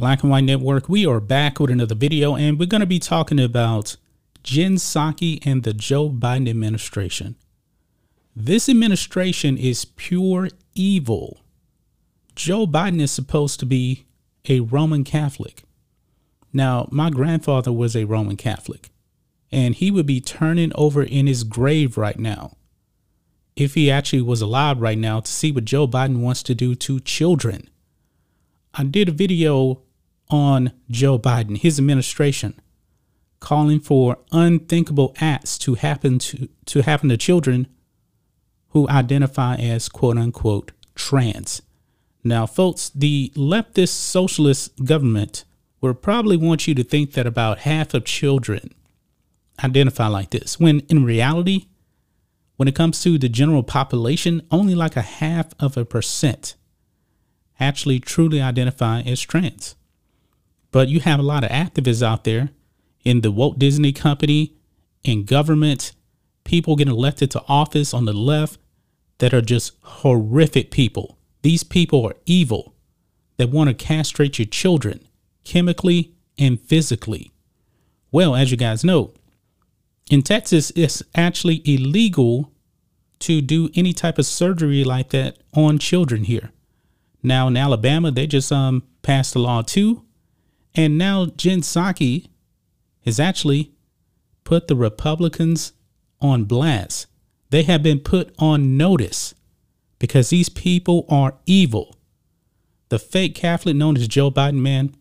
Black and White Network. We are back with another video, and we're going to be talking about Jen Psaki and the Joe Biden administration. This administration is pure evil. Joe Biden is supposed to be a Roman Catholic. Now, my grandfather was a Roman Catholic, and he would be turning over in his grave right now if he actually was alive right now to see what Joe Biden wants to do to children. I did a video on Joe Biden, his administration, calling for unthinkable acts to happen to, to happen to children who identify as quote unquote trans. Now, folks, the leftist socialist government will probably want you to think that about half of children identify like this, when in reality, when it comes to the general population, only like a half of a percent actually truly identify as trans. But you have a lot of activists out there in the Walt Disney Company, in government, people getting elected to office on the left that are just horrific people. These people are evil that want to castrate your children chemically and physically. Well, as you guys know, in Texas, it's actually illegal to do any type of surgery like that on children here. Now in Alabama, they just um passed a law too and now Jen Psaki has actually put the Republicans on blast. They have been put on notice because these people are evil. The fake Catholic known as Joe Biden, man,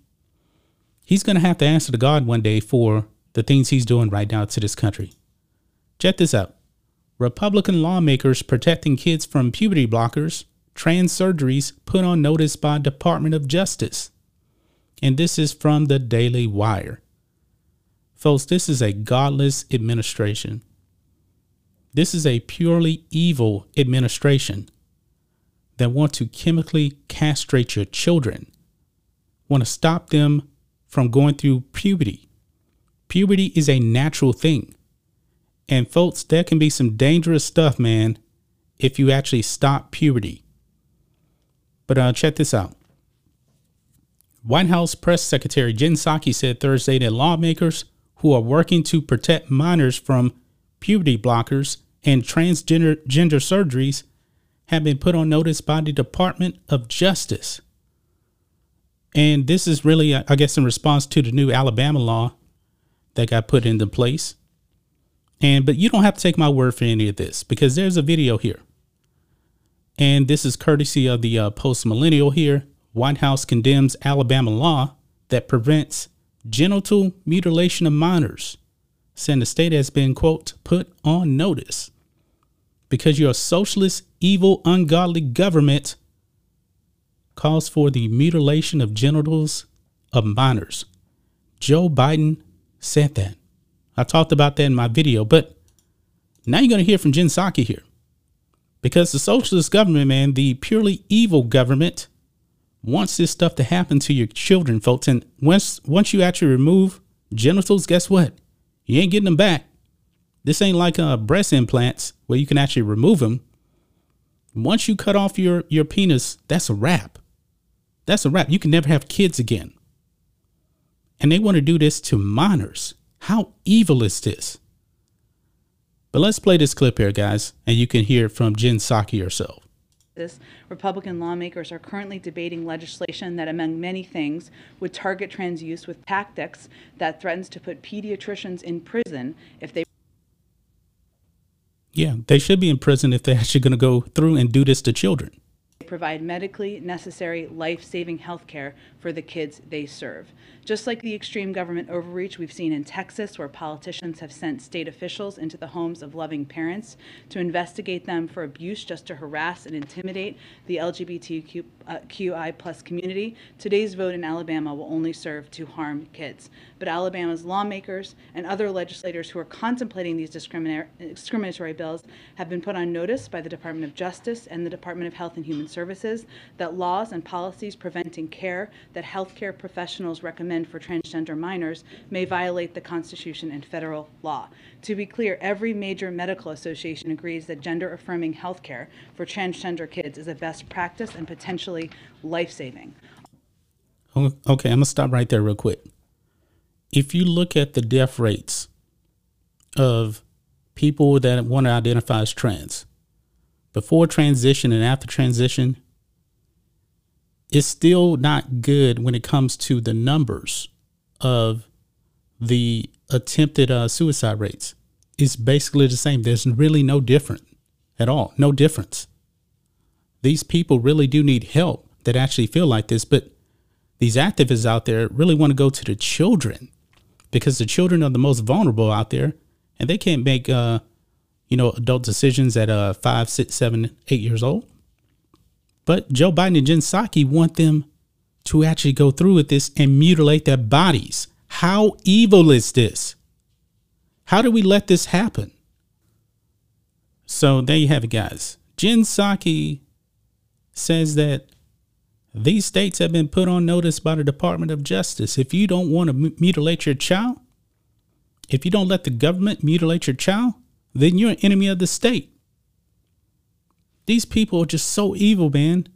he's going to have to answer to God one day for the things he's doing right now to this country. Check this out Republican lawmakers protecting kids from puberty blockers, trans surgeries put on notice by Department of Justice and this is from the Daily Wire. Folks, this is a godless administration. This is a purely evil administration that want to chemically castrate your children, want to stop them from going through puberty. Puberty is a natural thing. And folks, there can be some dangerous stuff, man, if you actually stop puberty. But uh, check this out. White House Press Secretary Jen Psaki said Thursday that lawmakers who are working to protect minors from puberty blockers and transgender gender surgeries have been put on notice by the Department of Justice. And this is really, I guess, in response to the new Alabama law that got put into place. And but you don't have to take my word for any of this because there's a video here. And this is courtesy of the uh, post millennial here. White House condemns Alabama law that prevents genital mutilation of minors, saying the state has been, quote, put on notice because your socialist, evil, ungodly government calls for the mutilation of genitals of minors. Joe Biden said that. I talked about that in my video, but now you're going to hear from Jen Psaki here. Because the socialist government, man, the purely evil government, wants this stuff to happen to your children, folks. And once once you actually remove genitals, guess what? You ain't getting them back. This ain't like uh, breast implants where you can actually remove them. Once you cut off your your penis, that's a wrap. That's a wrap. You can never have kids again. And they want to do this to minors. How evil is this? But let's play this clip here, guys, and you can hear from Jen Psaki herself. Republican lawmakers are currently debating legislation that, among many things, would target trans use with tactics that threatens to put pediatricians in prison if they. Yeah, they should be in prison if they're actually going to go through and do this to children. Provide medically necessary life saving health care for the kids they serve. Just like the extreme government overreach we've seen in Texas, where politicians have sent state officials into the homes of loving parents to investigate them for abuse just to harass and intimidate the LGBTQI uh, plus community, today's vote in Alabama will only serve to harm kids. But Alabama's lawmakers and other legislators who are contemplating these discriminatory bills have been put on notice by the Department of Justice and the Department of Health and Human Services that laws and policies preventing care that healthcare professionals recommend for transgender minors may violate the Constitution and federal law. To be clear, every major medical association agrees that gender affirming healthcare for transgender kids is a best practice and potentially life saving. Okay, I'm gonna stop right there real quick. If you look at the death rates of people that want to identify as trans, before transition and after transition, it's still not good when it comes to the numbers of the attempted uh, suicide rates. It's basically the same. There's really no different at all. No difference. These people really do need help that actually feel like this, but these activists out there really want to go to the children because the children are the most vulnerable out there and they can't make uh, you know adult decisions at uh five six seven eight years old. But joe biden and jen psaki want them to actually go through with this and mutilate their bodies. How evil is this? How do we let this happen? So there you have it guys. Jen psaki says that these states have been put on notice by the Department of Justice. If you don't want to mutilate your child, if you don't let the government mutilate your child, then you're an enemy of the state. These people are just so evil, man.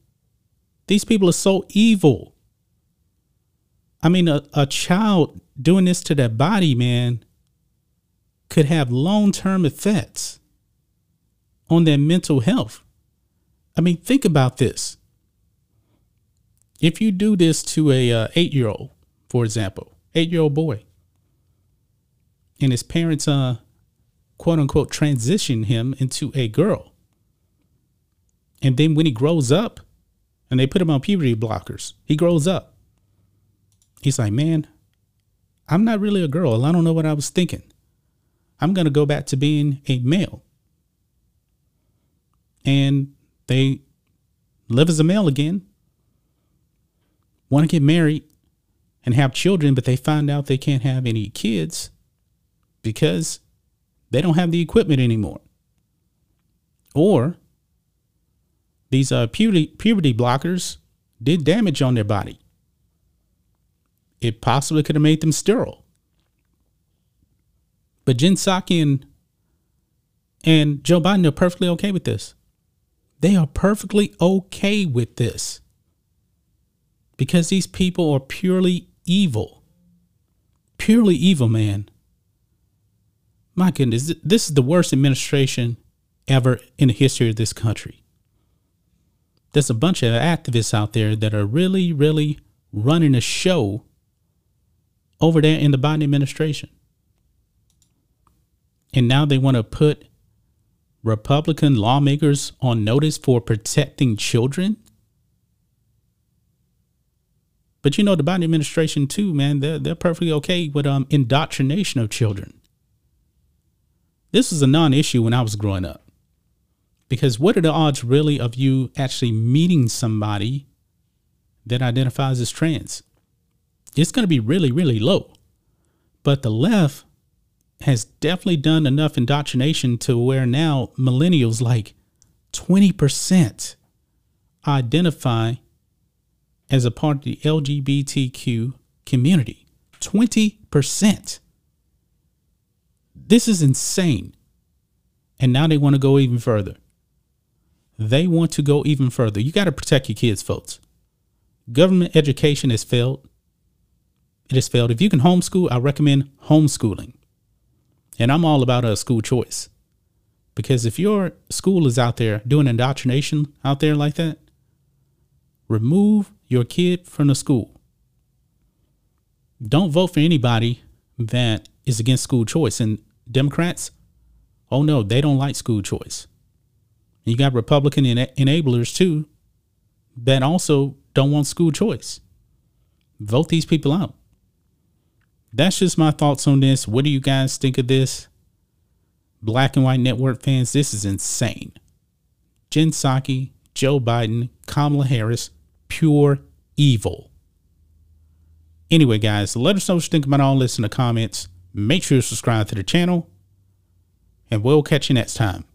These people are so evil. I mean, a, a child doing this to their body, man, could have long term effects on their mental health. I mean, think about this. If you do this to a uh, eight year old, for example, eight year old boy, and his parents uh quote unquote transition him into a girl. And then when he grows up and they put him on puberty blockers, he grows up. He's like, man, I'm not really a girl. I don't know what I was thinking. I'm going to go back to being a male. And they live as a male again, want to get married and have children, but they find out they can't have any kids because they don't have the equipment anymore. Or these uh, puberty, puberty blockers did damage on their body. It possibly could have made them sterile. But Jen Psaki and, and Joe Biden are perfectly okay with this. They are perfectly okay with this because these people are purely evil. Purely evil, man my goodness, this is the worst administration ever in the history of this country. There's a bunch of activists out there that are really, really running a show over there in the Biden administration. And now they want to put Republican lawmakers on notice for protecting children. But you know, the Biden administration, too, man, they're, they're perfectly okay with um, indoctrination of children. This is a non issue when I was growing up. Because what are the odds really of you actually meeting somebody that identifies as trans? It's going to be really, really low. But the left has definitely done enough indoctrination to where now millennials, like 20%, identify as a part of the LGBTQ community. 20%. This is insane. And now they want to go even further. They want to go even further. You got to protect your kids, folks. Government education has failed. It has failed. If you can homeschool, I recommend homeschooling. And I'm all about a school choice. Because if your school is out there doing indoctrination out there like that, remove your kid from the school. Don't vote for anybody that is against school choice. And Democrats, oh no, they don't like school choice. You got Republican ena- enablers too that also don't want school choice. Vote these people out. That's just my thoughts on this. What do you guys think of this? Black and White Network fans, this is insane. Jen Psaki, Joe Biden, Kamala Harris, pure evil. Anyway, guys, let us know what you think about all this in the comments. Make sure to subscribe to the channel, and we'll catch you next time.